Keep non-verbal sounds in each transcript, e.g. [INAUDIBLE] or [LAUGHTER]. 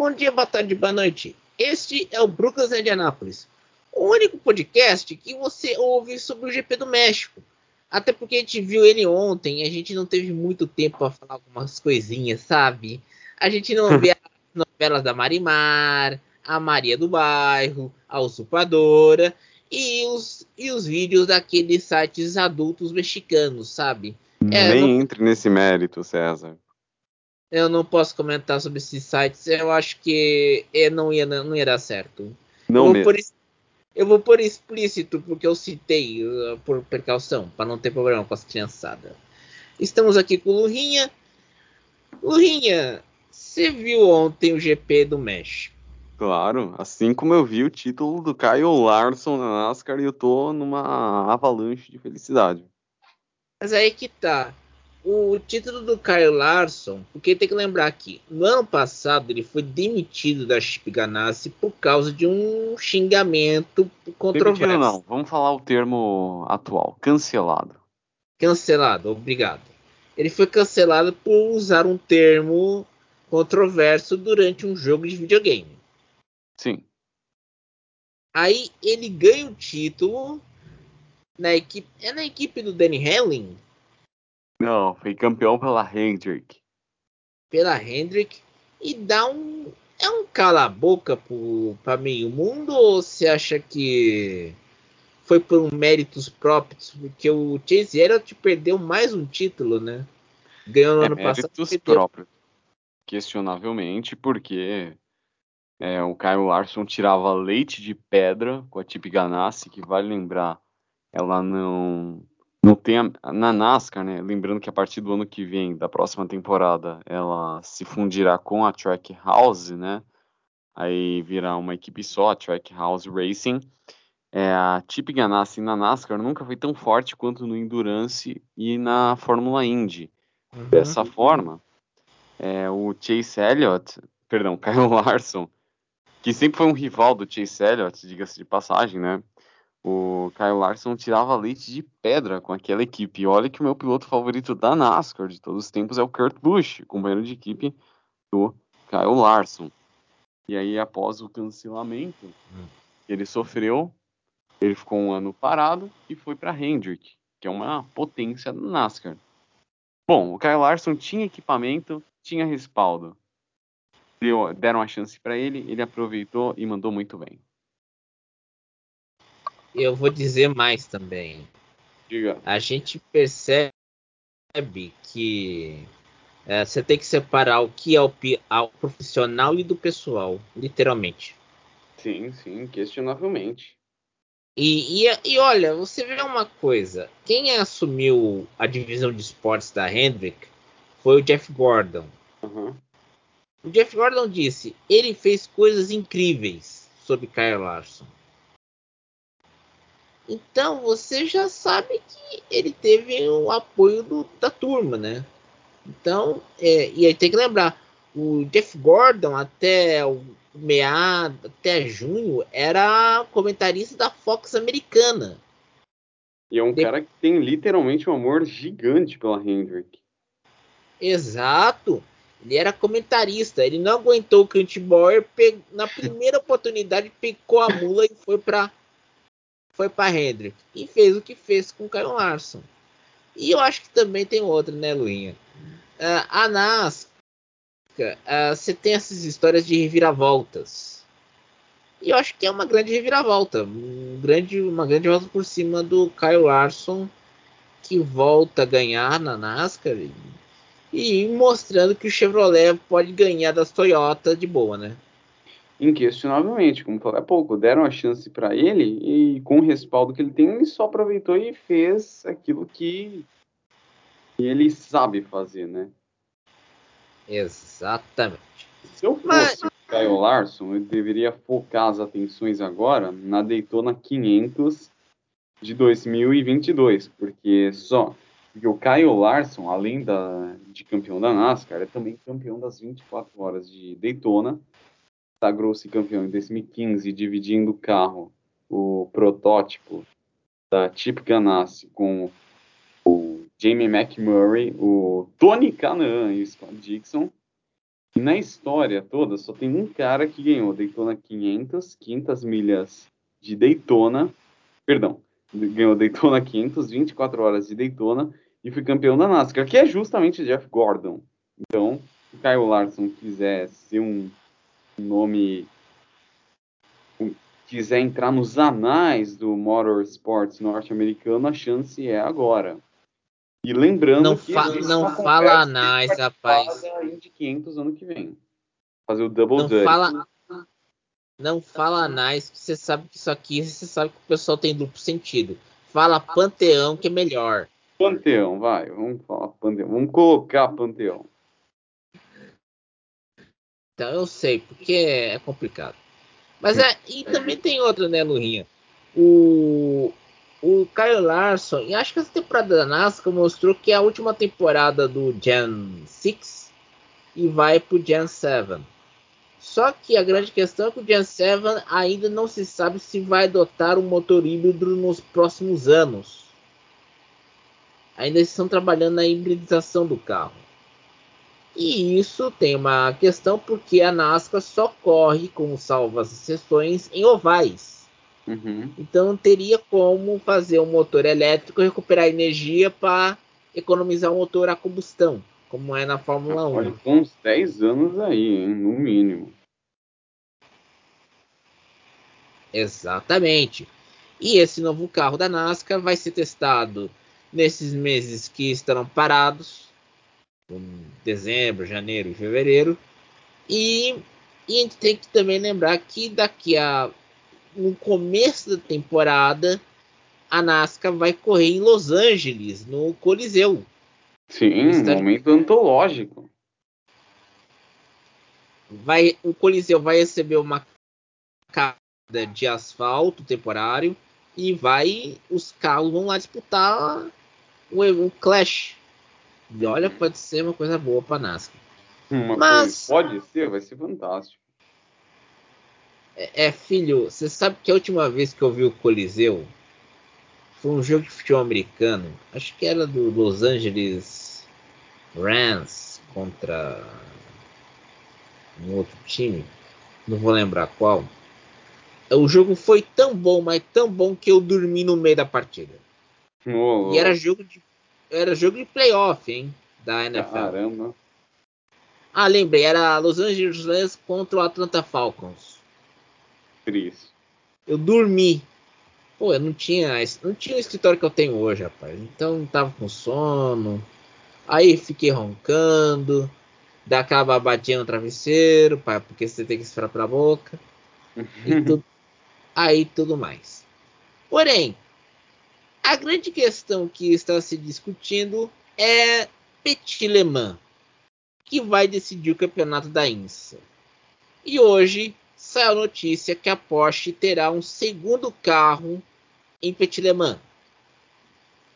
Bom dia, boa tarde, boa noite. Este é o Brooklyn Indianápolis, o único podcast que você ouve sobre o GP do México. Até porque a gente viu ele ontem e a gente não teve muito tempo para falar algumas coisinhas, sabe? A gente não vê [LAUGHS] as novelas da Marimar, a Maria do Bairro, a Usurpadora e os, e os vídeos daqueles sites adultos mexicanos, sabe? É, Nem não... entre nesse mérito, César. Eu não posso comentar sobre esses sites. Eu acho que não ia, não ia dar certo. Não eu, vou por, eu vou por explícito, porque eu citei uh, por precaução, para não ter problema com as criançadas. Estamos aqui com o Lurinha. Lurinha, você viu ontem o GP do México? Claro, assim como eu vi o título do Kyle Larson na NASCAR e eu tô numa avalanche de felicidade. Mas aí que tá o título do Kyle Larson, porque tem que lembrar que no ano passado ele foi demitido da Chip Ganassi por causa de um xingamento controverso. Demitido não, vamos falar o termo atual, cancelado. Cancelado, obrigado. Ele foi cancelado por usar um termo controverso durante um jogo de videogame. Sim. Aí ele ganha o título na equipe, é na equipe do Danny Hamlin, não, foi campeão pela Hendrick. Pela Hendrick. E dá um. É um cala-boca para meio mundo ou você acha que foi por méritos próprios? Porque o Chase Elliott perdeu mais um título, né? Ganhou no é, ano méritos passado. Méritos próprios. Questionavelmente, porque é, o Kyle Larson tirava leite de pedra com a Tip Ganassi, que vale lembrar, ela não não tem a, na NASCAR, né? Lembrando que a partir do ano que vem, da próxima temporada, ela se fundirá com a Track House, né? Aí virá uma equipe só, a Track House Racing. É, a Chip Ganassi na NASCAR nunca foi tão forte quanto no Endurance e na Fórmula Indy. Uhum. Dessa forma, é, o Chase Elliott, perdão, [LAUGHS] Kyle Larson, que sempre foi um rival do Chase Elliott, diga-se de passagem, né? O Kyle Larson tirava leite de pedra com aquela equipe. E olha que o meu piloto favorito da NASCAR de todos os tempos é o Kurt Busch, companheiro de equipe do Kyle Larson. E aí, após o cancelamento hum. que ele sofreu, ele ficou um ano parado e foi para Hendrick, que é uma potência da NASCAR. Bom, o Kyle Larson tinha equipamento, tinha respaldo. Deram a chance para ele, ele aproveitou e mandou muito bem eu vou dizer mais também. Diga. A gente percebe que é, você tem que separar o que é o, o profissional e do pessoal, literalmente. Sim, sim, questionavelmente. E, e, e, olha, você vê uma coisa: quem assumiu a divisão de esportes da Hendrick foi o Jeff Gordon. Uhum. O Jeff Gordon disse: ele fez coisas incríveis sobre Kyle Larson. Então você já sabe que ele teve o apoio do, da turma, né? Então, é, e aí tem que lembrar, o Jeff Gordon até o meado, até junho, era comentarista da Fox americana. E é um De... cara que tem literalmente um amor gigante pela Hendrick. Exato. Ele era comentarista. Ele não aguentou o Clint Boyer. Na primeira oportunidade, picou a mula e foi para foi para Hendrick e fez o que fez com o Kyle Larson. E eu acho que também tem outra, né, Luinha? Uh, a NASCAR, uh, você tem essas histórias de reviravoltas. E eu acho que é uma grande reviravolta. Um grande, uma grande volta por cima do Kyle Larson, que volta a ganhar na NASCAR. E, e mostrando que o Chevrolet pode ganhar das Toyota de boa, né? Inquestionavelmente, como falei há pouco, deram a chance para ele e com o respaldo que ele tem, ele só aproveitou e fez aquilo que ele sabe fazer, né? Exatamente. Se eu fosse Mas... o Kyle Larson, eu deveria focar as atenções agora na Daytona 500 de 2022, porque só porque o Kyle Larson, além da, de campeão da NASCAR, é também campeão das 24 horas de Daytona sagrou-se campeão em 2015, dividindo o carro, o protótipo da Chip Ganassi com o Jamie McMurray, o Tony Canaan e o Scott Dixon. Na história toda, só tem um cara que ganhou Daytona 500, 500 milhas de Daytona, perdão, ganhou Daytona 500, 24 horas de Daytona e foi campeão da NASCAR, que é justamente Jeff Gordon. Então, se o Kyle Larson quiser ser um nome quiser entrar nos anais do motorsports norte-americano, a chance é agora. E lembrando não que fa não fala anais, rapaz. Indy 500 ano que vem. Fazer o double não dirty. fala não fala anais, que você sabe que isso aqui, você sabe que o pessoal tem duplo sentido. Fala Panteão que é melhor. Panteão, vai, vamos falar Panteão. Vamos colocar Panteão. Então eu sei, porque é complicado. Mas é, e também tem outra, né, Lurinha? O, o Kyle Larson, e acho que essa temporada da NASCAR mostrou que é a última temporada do Gen 6 e vai pro Gen 7. Só que a grande questão é que o Gen 7 ainda não se sabe se vai adotar um motor híbrido nos próximos anos. Ainda estão trabalhando na hibridização do carro. E isso tem uma questão porque a NASCAR só corre com salvas exceções em ovais. Uhum. Então teria como fazer um motor elétrico recuperar energia para economizar o motor a combustão, como é na Fórmula 1. Olha, com uns 10 anos aí, hein, no mínimo. Exatamente. E esse novo carro da NASCAR vai ser testado nesses meses que estarão parados em dezembro, janeiro e fevereiro. E, e, a gente tem que também lembrar que daqui a no começo da temporada a NASCAR vai correr em Los Angeles, no Coliseu. Sim, um momento antológico. Vai, o Coliseu vai receber uma camada de asfalto temporário e vai os carros vão lá disputar o, o Clash e olha, pode ser uma coisa boa para NASCAR. Uma Mas pode ser, vai ser fantástico. É, é, filho, você sabe que a última vez que eu vi o Coliseu foi um jogo de futebol americano. Acho que era do Los Angeles Rams contra um outro time. Não vou lembrar qual. O jogo foi tão bom, mas tão bom que eu dormi no meio da partida. Oh, e era jogo de era jogo de playoff, hein? Da NFL. Caramba. Ah, lembrei, era Los Angeles Rams contra o Atlanta Falcons. Triste. Eu dormi. Pô, eu não tinha, não tinha o escritório que eu tenho hoje, rapaz. Então tava com sono. Aí fiquei roncando. Dá aquela babadinha no travesseiro, porque você tem que esperar pela boca. e [LAUGHS] tudo, aí tudo mais. Porém, a grande questão que está se discutindo é Petit Le Mans, que vai decidir o campeonato da INSA. E hoje saiu a notícia que a Porsche terá um segundo carro em Petit Le Mans.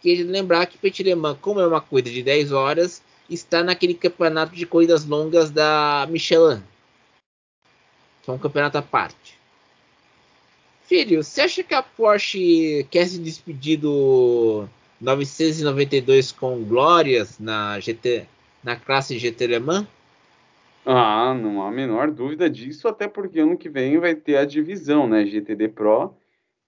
Que lembrar que Petit Le Mans, como é uma corrida de 10 horas, está naquele campeonato de corridas longas da Michelin, que é um campeonato à parte. Filho, você acha que a Porsche quer se despedir do 992 com glórias na GT, na classe GT Le Mans? Ah, não há a menor dúvida disso, até porque ano que vem vai ter a divisão, né? GTD Pro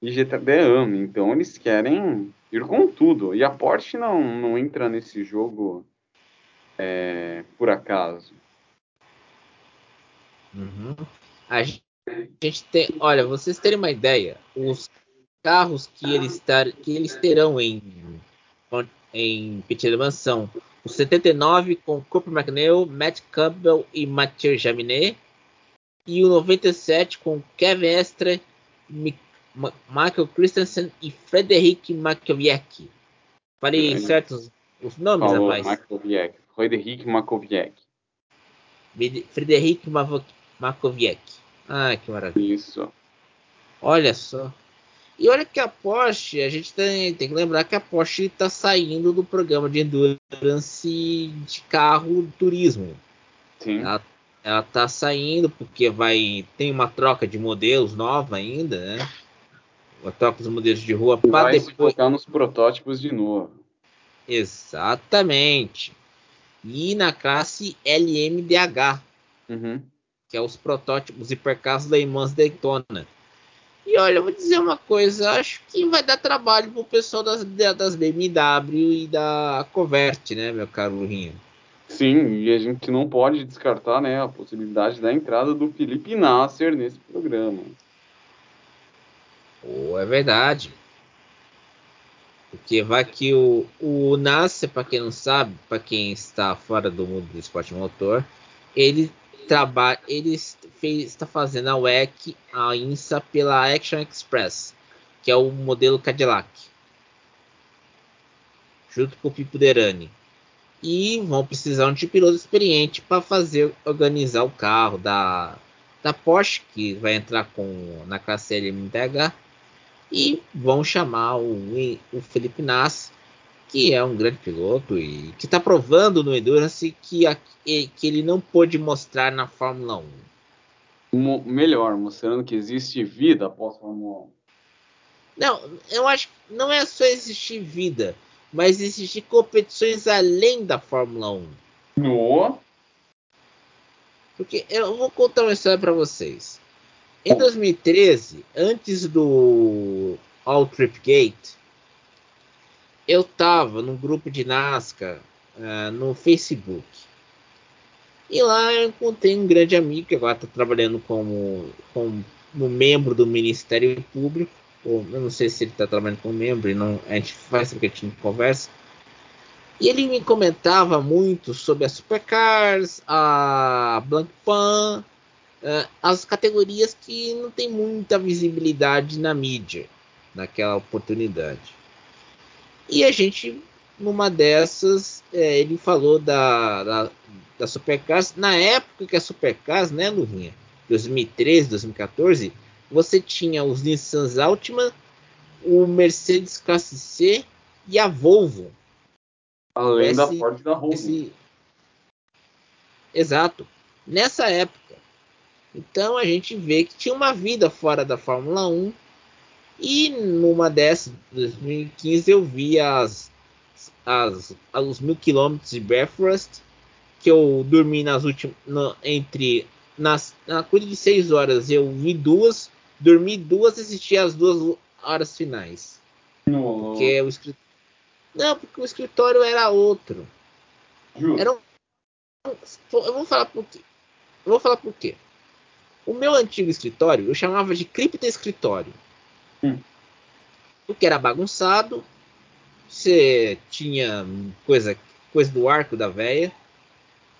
e GTD AM. Então eles querem ir com tudo. E a Porsche não, não entra nesse jogo é, por acaso. Uhum. A gente tem, olha, vocês terem uma ideia, os carros que eles, tar, que eles terão em em Petit são o 79 com Cooper McNeil, Matt Campbell e Mathieu Jaminet e o 97 com Kevin Estre, Michael Christensen e Frederic Makowiecki. Falei é. certos os nomes, Falou, rapaz? Makowiecki. Frederic Makowiecki. Frederic Makowiecki. Ah, que maravilha. Isso. Olha só. E olha que a Porsche, a gente tem, tem que lembrar que a Porsche está saindo do programa de endurance de carro turismo. Sim. Ela, ela tá saindo porque vai tem uma troca de modelos nova ainda, né? Uma troca dos modelos de rua para depois focar nos protótipos de novo. Exatamente. E na classe LMDH, Uhum. Que é os protótipos hipercarros da Imans Daytona. E olha, eu vou dizer uma coisa, acho que vai dar trabalho pro pessoal das, das BMW e da Covert, né, meu caro Lurinho? Sim, e a gente não pode descartar né, a possibilidade da entrada do Felipe Nasser nesse programa. Oh, é verdade. Porque vai que o, o Nasser, para quem não sabe, para quem está fora do mundo do esporte motor, ele trabalha, ele fez, está fazendo a WEC, a INSA pela Action Express, que é o modelo Cadillac, junto com o Pipo Derani. E vão precisar de um piloto experiente para fazer organizar o carro da, da Porsche, que vai entrar com na classe LMDH, e vão chamar o, o Felipe Nassi que é um grande piloto e que está provando no Endurance que, a, que ele não pôde mostrar na Fórmula 1. melhor, mostrando que existe vida após Fórmula 1. Não, eu acho que não é só existir vida, mas existir competições além da Fórmula 1. No. Porque eu vou contar uma história para vocês. Em 2013, antes do All Trip Gate, eu tava num grupo de NASCAR uh, no Facebook. E lá eu encontrei um grande amigo que agora está trabalhando como, como, membro do Ministério Público. Ou, eu não sei se ele está trabalhando como membro, não, a gente faz porque a gente conversa. E ele me comentava muito sobre a Supercars, a Blank Pan, uh, as categorias que não tem muita visibilidade na mídia naquela oportunidade. E a gente, numa dessas, é, ele falou da, da, da Supercars. Na época que a Supercars, né, Lurinha? 2013, 2014, você tinha os Nissan Altima, o Mercedes Classe C e a Volvo. Além esse, da Ford da Esse... Exato. Nessa época. Então a gente vê que tinha uma vida fora da Fórmula 1 e numa dessas, 2015, eu vi as, as, os mil quilômetros de Bathurst, que eu dormi nas últimas, no, entre, nas, na coisa de seis horas, eu vi duas, dormi duas e assisti as duas horas finais. Não. Porque o escritório, não, porque o escritório era outro. Era um, eu vou falar por quê. Eu vou falar por quê. O meu antigo escritório eu chamava de cripta escritório. Hum. Porque era bagunçado, você tinha coisa, coisa do arco da véia,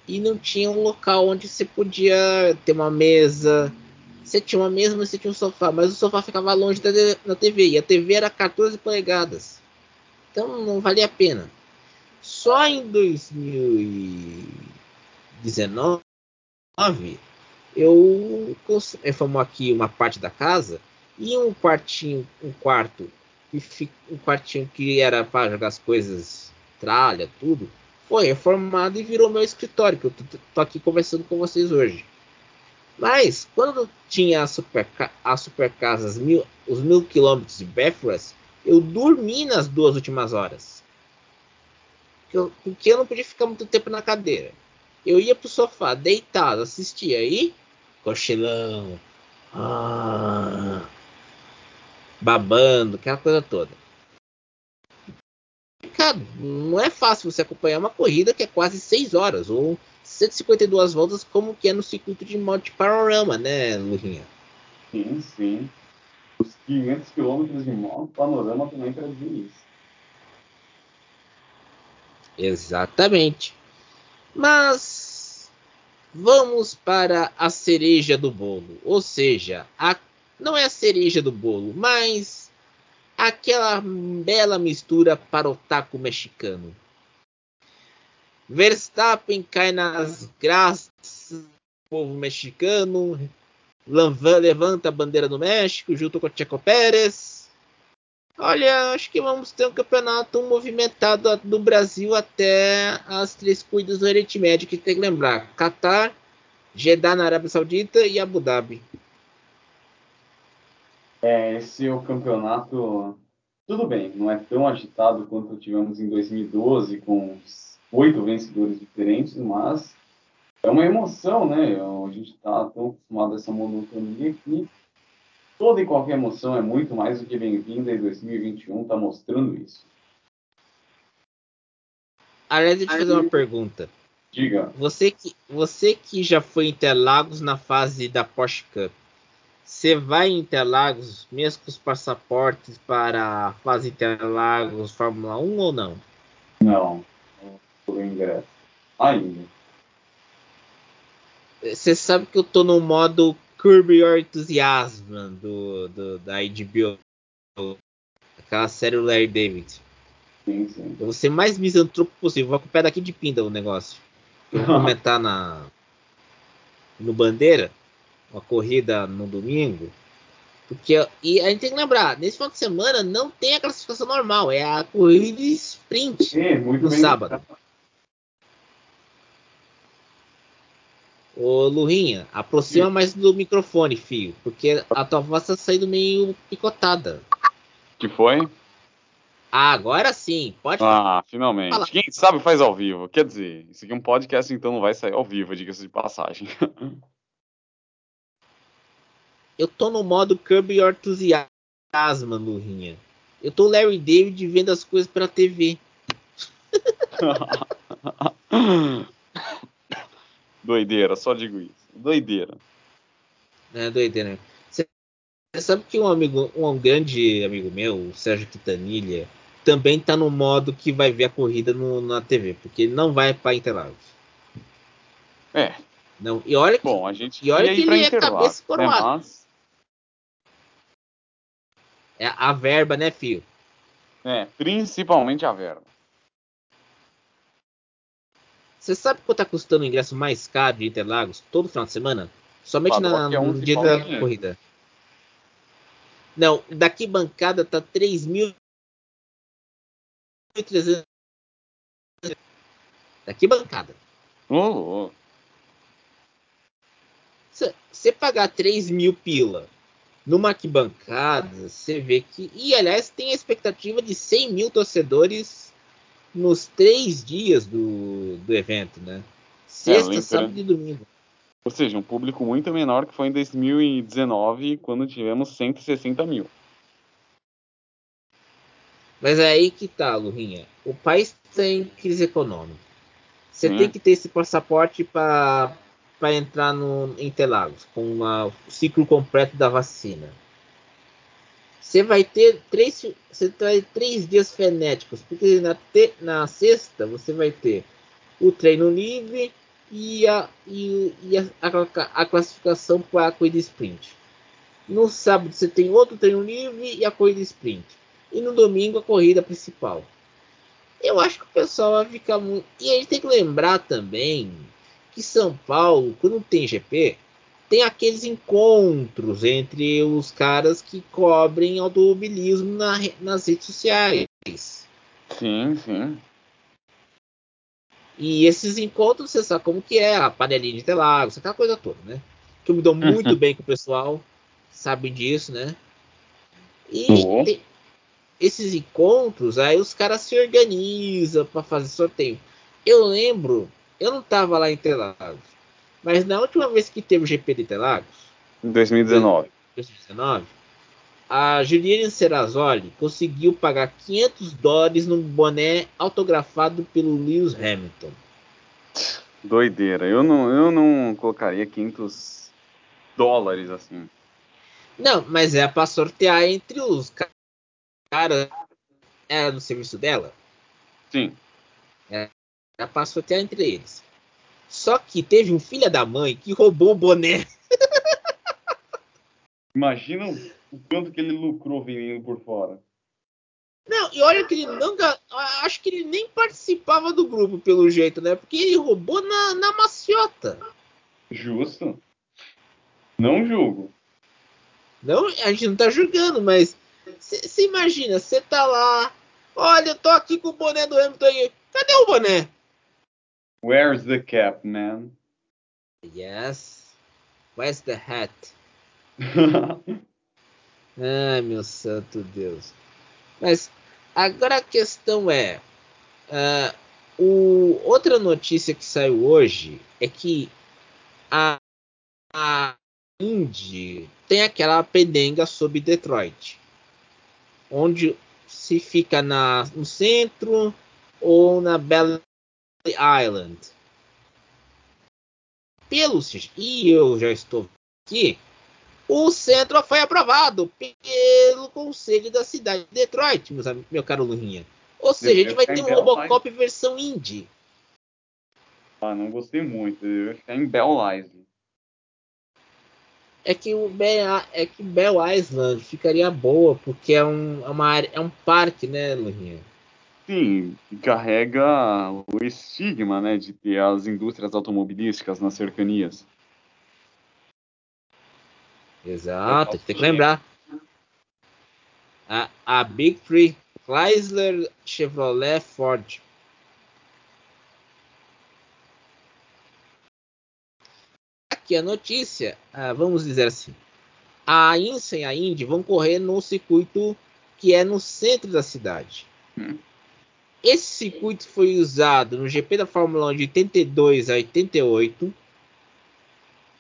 e não tinha um local onde você podia ter uma mesa. Você tinha uma mesa, mas você tinha um sofá, mas o sofá ficava longe da, da TV, e a TV era 14 polegadas. Então não valia a pena. Só em 2019 eu reformou aqui uma parte da casa e um quartinho, um quarto, um quartinho que era para jogar as coisas, tralha, tudo, foi reformado e virou meu escritório, que eu tô, aqui conversando com vocês hoje. Mas, quando tinha a super, a super casa, mil, os mil quilômetros de Bathurst, eu dormi nas duas últimas horas. Porque eu, porque eu não podia ficar muito tempo na cadeira. Eu ia pro sofá, deitado, assistia aí, cochilão. Ah, babando, aquela coisa toda. Cara, não é fácil você acompanhar uma corrida que é quase 6 horas ou 152 voltas, como que é no circuito de Monte Panorama, né, Lurinha? Sim, sim. Os 500 quilômetros de Monte Panorama também trazem isso. Exatamente. Mas vamos para a cereja do bolo, ou seja, a não é a cereja do bolo, mas aquela bela mistura para o taco mexicano. Verstappen cai nas graças do povo mexicano, levanta a bandeira do México junto com o Checo Pérez. Olha, acho que vamos ter um campeonato movimentado do Brasil até as três cuidas do Oriente Médio, que tem que lembrar: Qatar, Jeddah na Arábia Saudita e Abu Dhabi. É, esse é o campeonato. Tudo bem, não é tão agitado quanto tivemos em 2012, com oito vencedores diferentes, mas é uma emoção, né? A gente está tão acostumado a essa monotonia que toda e qualquer emoção é muito mais do que bem-vinda e 2021 está mostrando isso. Aliás, deixa eu te fazer uma pergunta. Diga. Você que, você que já foi em Interlagos na fase da Porsche Cup, você vai em Interlagos mesmo com os passaportes para a fase Interlagos Fórmula 1 ou não? Não, por ingresso. Ainda. Você sabe que eu tô no modo Curb Your Enthusiasm do, do, da HBO. Aquela série Larry David. Sim, sim. Eu vou ser mais misantropo possível. Vou com o pé daqui de pinda o negócio. Eu vou [LAUGHS] comentar na, no Bandeira, uma corrida no domingo. Porque, e a gente tem que lembrar, nesse final de semana não tem a classificação normal, é a corrida sprint é, no sábado. Ô Lurinha, aproxima Sim. mais do microfone, filho, porque a tua voz tá saindo meio picotada. Que foi? Ah, agora sim, pode Ah, finalmente. Falar. Quem sabe faz ao vivo. Quer dizer, isso aqui é um podcast, então não vai sair ao vivo, diga-se de passagem. [LAUGHS] Eu tô no modo Curb Your Enthusiasm, Lurinha. Eu tô Larry David vendo as coisas pela TV. [LAUGHS] Doideira, só digo isso. Doideira. É doideira. Você sabe que um amigo, um grande amigo meu, o Sérgio Quintanilha, também tá no modo que vai ver a corrida no, na TV, porque ele não vai para Interlagos. É. Não, e olha que, Bom, a gente e olha que ele é cabeça né, coroada. Mas... É a verba, né, filho? É, principalmente a verba. Você sabe quanto está custando o ingresso mais caro de Interlagos todo final de semana? Somente na, no dia da corrida. Não, daqui bancada tá 3.300. Daqui bancada. Oh, oh. Você pagar 3 mil pila numa arquibancada, você vê que. E aliás, tem a expectativa de 100 mil torcedores nos três dias do, do evento, né? Sexta, é, sábado e domingo. Ou seja, um público muito menor que foi em 2019, quando tivemos 160 mil. Mas é aí que tá, Lurinha. O país tem crise econômica. Você tem que ter esse passaporte para entrar no Interlagos, com uma, o ciclo completo da vacina. Você vai ter três, você ter três dias frenéticos, porque na, te, na sexta você vai ter o treino livre e a, e, e a, a, a classificação para a corrida sprint. No sábado você tem outro treino livre e a corrida sprint. E no domingo a corrida principal. Eu acho que o pessoal vai ficar muito. E a gente tem que lembrar também que São Paulo, quando tem GP, tem aqueles encontros entre os caras que cobrem automobilismo na, nas redes sociais. Sim, sim. E esses encontros, você sabe como que é, a panelinha de Interlagos, aquela coisa toda, né? Que eu me dou muito bem com o pessoal, sabe disso, né? E uhum. tem, esses encontros, aí os caras se organizam para fazer sorteio. Eu lembro, eu não tava lá em Interlagos, mas na última vez que teve o GP de Interlagos, em 2019, 2019 a Juliane Serrazoli conseguiu pagar 500 dólares num boné autografado pelo Lewis Hamilton. Doideira. Eu não, eu não colocaria 500 dólares assim. Não, mas é para sortear entre os caras. Era no serviço dela? Sim. Era para sortear entre eles. Só que teve um filho da mãe que roubou o boné. [LAUGHS] Imagina o quanto que ele lucrou vendendo por fora. Não, e olha que ele não. Acho que ele nem participava do grupo, pelo jeito, né? Porque ele roubou na, na maciota. Justo. Não julgo. Não, a gente não tá julgando, mas. Você imagina, você tá lá. Olha, eu tô aqui com o boné do Hamilton aí. Cadê o boné? Where's the cap, man? Yes. Where's the hat? [LAUGHS] Ai, meu santo Deus. Mas agora a questão é. Uh, o, outra notícia que saiu hoje é que a, a Indy tem aquela pendenga sobre Detroit, onde se fica na, no centro ou na Belle Island. Pelos e eu já estou aqui, o centro foi aprovado pelo conselho da cidade de Detroit, meus, meu caro Lurinha. Ou seja, a gente vai ter um Robocop versão indie. Ah, não gostei muito. Eu ia ficar em Bell Island. É que o Bell, é que Bell Island ficaria boa, porque é, um, é uma área, é um parque, né, Lurinha? Sim, carrega o estigma, né, de ter as indústrias automobilísticas nas cercanias. Exato, tem que lembrar. A, a Big Three, Chrysler, Chevrolet, Ford. Aqui a notícia, ah, vamos dizer assim. A INSA e a Indy vão correr no circuito que é no centro da cidade. Hum. Esse circuito foi usado no GP da Fórmula 1 de 82 a 88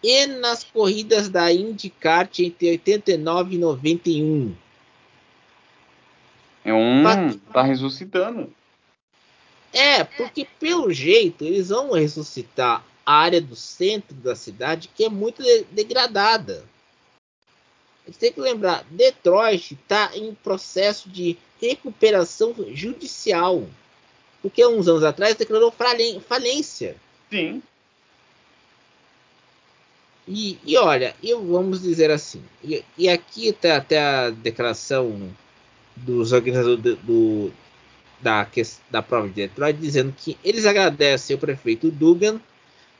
e nas corridas da IndyCar entre 89 e 91. É um. Mas, tá ressuscitando. É, porque pelo jeito eles vão ressuscitar a área do centro da cidade que é muito de degradada. A gente tem que lembrar, Detroit está em processo de recuperação judicial. Porque uns anos atrás declarou falência. Sim. E, e olha, eu vamos dizer assim, e, e aqui está até a declaração dos organizadores do, do, da, da prova de Detroit dizendo que eles agradecem o prefeito Dugan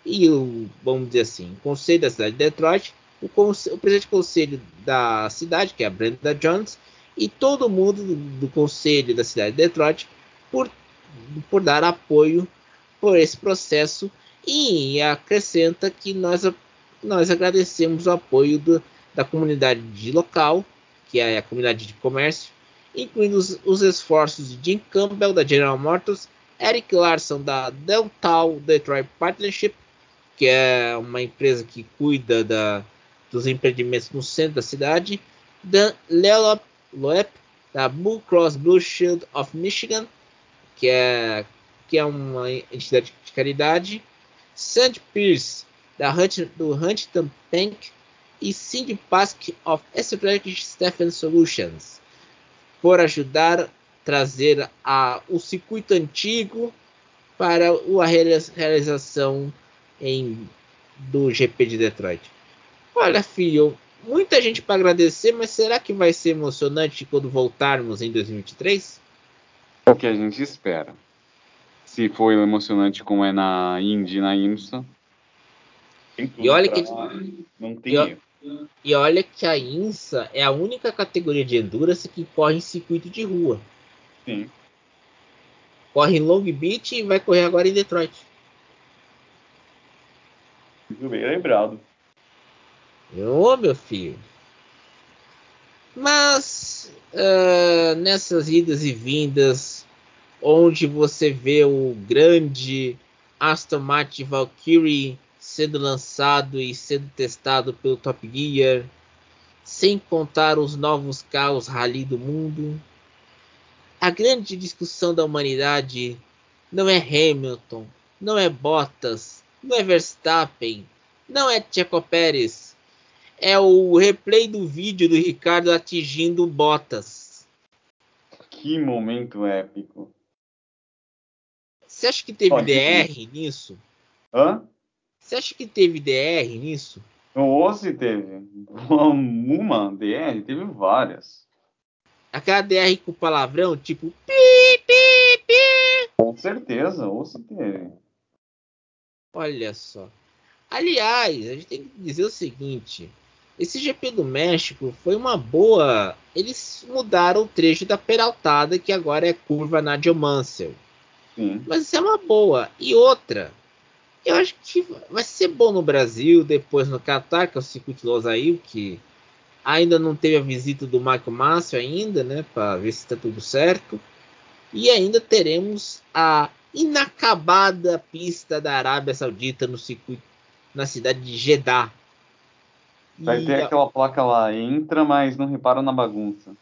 e o, vamos dizer assim, o conselho da cidade de Detroit, o, o presidente do conselho da cidade, que é a Brenda Jones, e todo mundo do, do conselho da cidade de Detroit por, por dar apoio por esse processo e acrescenta que nós nós agradecemos o apoio do, da comunidade local, que é a comunidade de comércio, incluindo os, os, esforços de Jim Campbell, da General Motors, Eric Larson, da Deltal Detroit Partnership, que é uma empresa que cuida da, dos empreendimentos no centro da cidade, Dan Lelop da Blue Cross Blue Shield of Michigan, que é, que é uma entidade de caridade, Sandy Pierce, da Hunt, do Huntington Bank e Cindy Pask of Strategic Stephen Solutions por ajudar a trazer o circuito antigo para a realização em, do GP de Detroit. Olha, filho, muita gente para agradecer, mas será que vai ser emocionante quando voltarmos em 2023? É o que a gente espera. Se foi emocionante como é na Indy na IMSA, e olha que não tem e, e olha que a INSA é a única categoria de endurance que corre em circuito de rua. Sim. Corre em Long Beach e vai correr agora em Detroit. Muito bem lembrado. Ô, meu filho. Mas uh, nessas idas e vindas, onde você vê o grande Aston Martin Valkyrie sendo lançado e sendo testado pelo Top Gear, sem contar os novos carros rally do mundo. A grande discussão da humanidade não é Hamilton, não é Bottas, não é Verstappen, não é Checo Pérez. É o replay do vídeo do Ricardo atingindo Bottas. Que momento épico. Você acha que teve DR nisso? Hã? Você acha que teve DR nisso? Ou se teve. Uma DR, teve várias. Aquela DR com palavrão, tipo. Pi, pi, pi. Com certeza, ou se teve. Olha só. Aliás, a gente tem que dizer o seguinte: esse GP do México foi uma boa. Eles mudaram o trecho da Peraltada, que agora é curva Nadia Mansell. Sim. Mas isso é uma boa. E outra, eu acho que vai ser bom no Brasil, depois no Qatar, que é o circuito Losail, que ainda não teve a visita do Marco Márcio ainda, né, para ver se está tudo certo. E ainda teremos a inacabada pista da Arábia Saudita no circuito na cidade de Jeddah. Vai e ter aquela placa lá, entra, mas não repara na bagunça.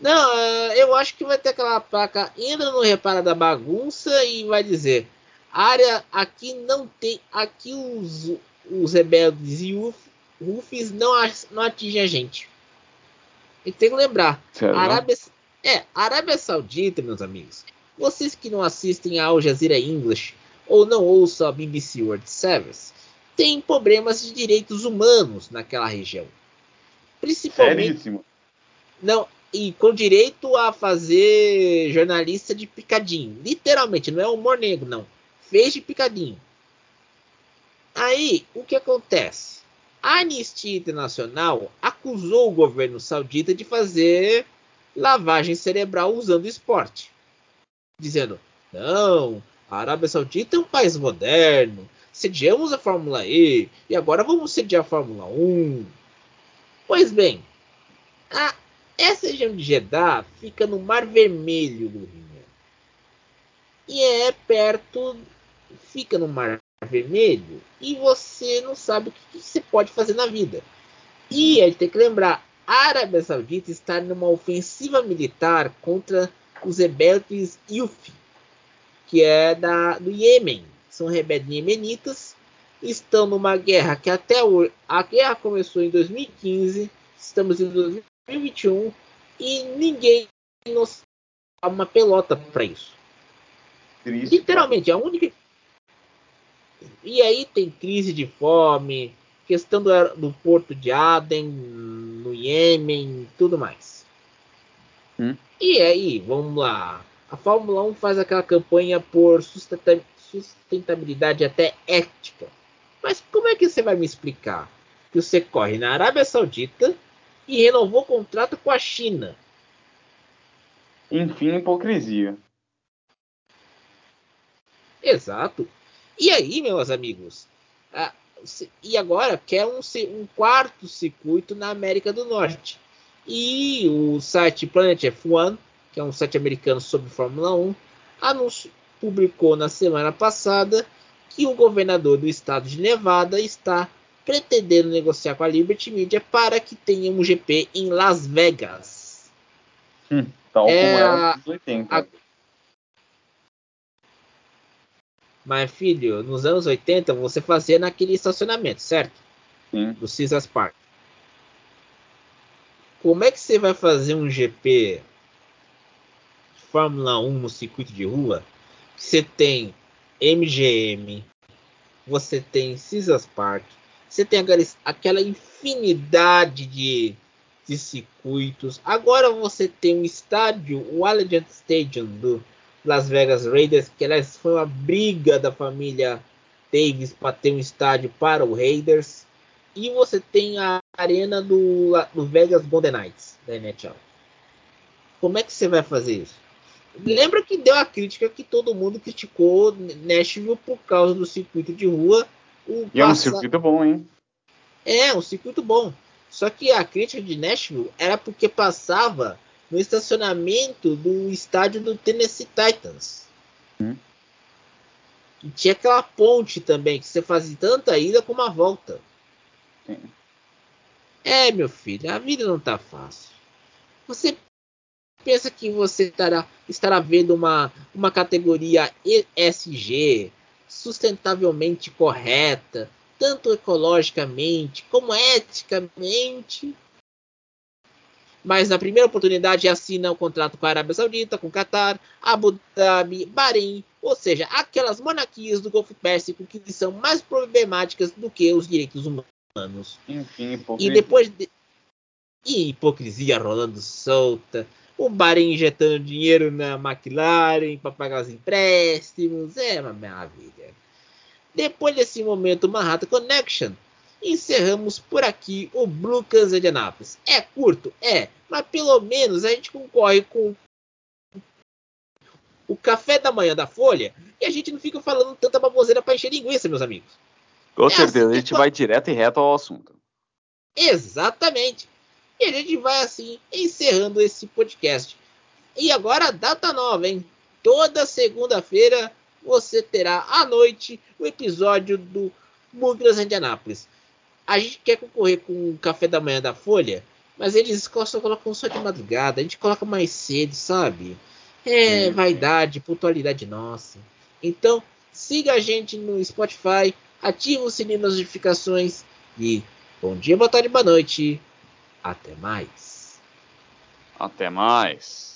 Não, é, eu acho que vai ter aquela placa, entra, não repara da bagunça e vai dizer, área aqui não tem, aqui os, os rebeldes e o Rufis não, não atingem a gente. E tem que lembrar, Arábia, é, Arábia Saudita, meus amigos, vocês que não assistem a Al Jazeera English ou não ouçam a BBC World Service, tem problemas de direitos humanos naquela região. Principalmente. Seríssimo. Não, e com direito a fazer jornalista de picadinho. Literalmente, não é humor negro, não. Fez de picadinho. Aí, o que acontece? A Anistia Internacional acusou o governo saudita de fazer lavagem cerebral usando esporte. Dizendo: não, a Arábia Saudita é um país moderno, sediamos a Fórmula E e agora vamos sediar a Fórmula 1. Pois bem, a, essa região de Jeddah fica no Mar Vermelho Rio. E é perto, fica no Mar Vermelho e você não sabe o que, que você pode fazer na vida. E a gente tem que lembrar, a Arábia Saudita está numa ofensiva militar contra os rebeldes Yufi, que é da, do Iêmen são rebeldes iemenitas, estão numa guerra que até hoje, a guerra começou em 2015, estamos em 2021 e ninguém nos dá uma pelota para isso. Triste, Literalmente, a única. E aí tem crise de fome, questão do, do porto de Aden, no Iêmen, tudo mais. Hum? E aí, vamos lá. A Fórmula 1 faz aquela campanha por sustentabilidade sustentabilidade até ética. Mas como é que você vai me explicar que você corre na Arábia Saudita e renovou o contrato com a China? Enfim, hipocrisia. Exato. E aí, meus amigos? Ah, e agora quer um, um, quarto circuito na América do Norte. E o site Planet F1, que é um site americano sobre Fórmula 1, anunciou, publicou na semana passada que o governador do estado de Nevada está pretendendo negociar com a Liberty Media para que tenha um GP em Las Vegas. Hum, tal é como era nos 80. A... Mas, filho, nos anos 80 você fazia naquele estacionamento, certo? Sim. Do Caesars Park. Como é que você vai fazer um GP de Fórmula 1 no circuito de rua você tem MGM, você tem Caesars Park, você tem aquela infinidade de, de circuitos. Agora você tem um estádio, o Allegiant Stadium do Las Vegas Raiders, que aliás foi uma briga da família Davis para ter um estádio para o Raiders. E você tem a arena do, do Vegas Golden Knights da NHL. Como é que você vai fazer isso? Lembra que deu a crítica que todo mundo criticou Nashville por causa do circuito de rua. O e passa... é um circuito bom, hein? É, um circuito bom. Só que a crítica de Nashville era porque passava no estacionamento do estádio do Tennessee Titans. Hum. E tinha aquela ponte também, que você fazia tanto a ida como a volta. Sim. É, meu filho, a vida não tá fácil. Você pensa que você estará, estará vendo uma, uma categoria ESG sustentavelmente correta, tanto ecologicamente como eticamente. Mas na primeira oportunidade assina o contrato com a Arábia Saudita, com o Qatar, Abu Dhabi, Bahrein, ou seja, aquelas monarquias do Golfo Pérsico que são mais problemáticas do que os direitos humanos. Enfim, e depois de... e hipocrisia rolando solta o Bahrein injetando dinheiro na McLaren para pagar os empréstimos. É uma maravilha. Depois desse momento Manhattan Connection, encerramos por aqui o Blue Kansas de Anápolis. É curto? É, mas pelo menos a gente concorre com o café da manhã da Folha e a gente não fica falando tanta baboseira para encher linguiça, meus amigos. Com é certeza, assim a gente vai direto e reto ao assunto. Exatamente. E a gente vai assim encerrando esse podcast. E agora data nova, hein? Toda segunda-feira você terá à noite o episódio do Burgers de Anápolis. A gente quer concorrer com o café da manhã da Folha, mas eles só colocam só de madrugada. A gente coloca mais cedo, sabe? É vaidade, pontualidade nossa. Então, siga a gente no Spotify, ative o sininho das notificações e bom dia, boa tarde, boa noite. Até mais. Até mais.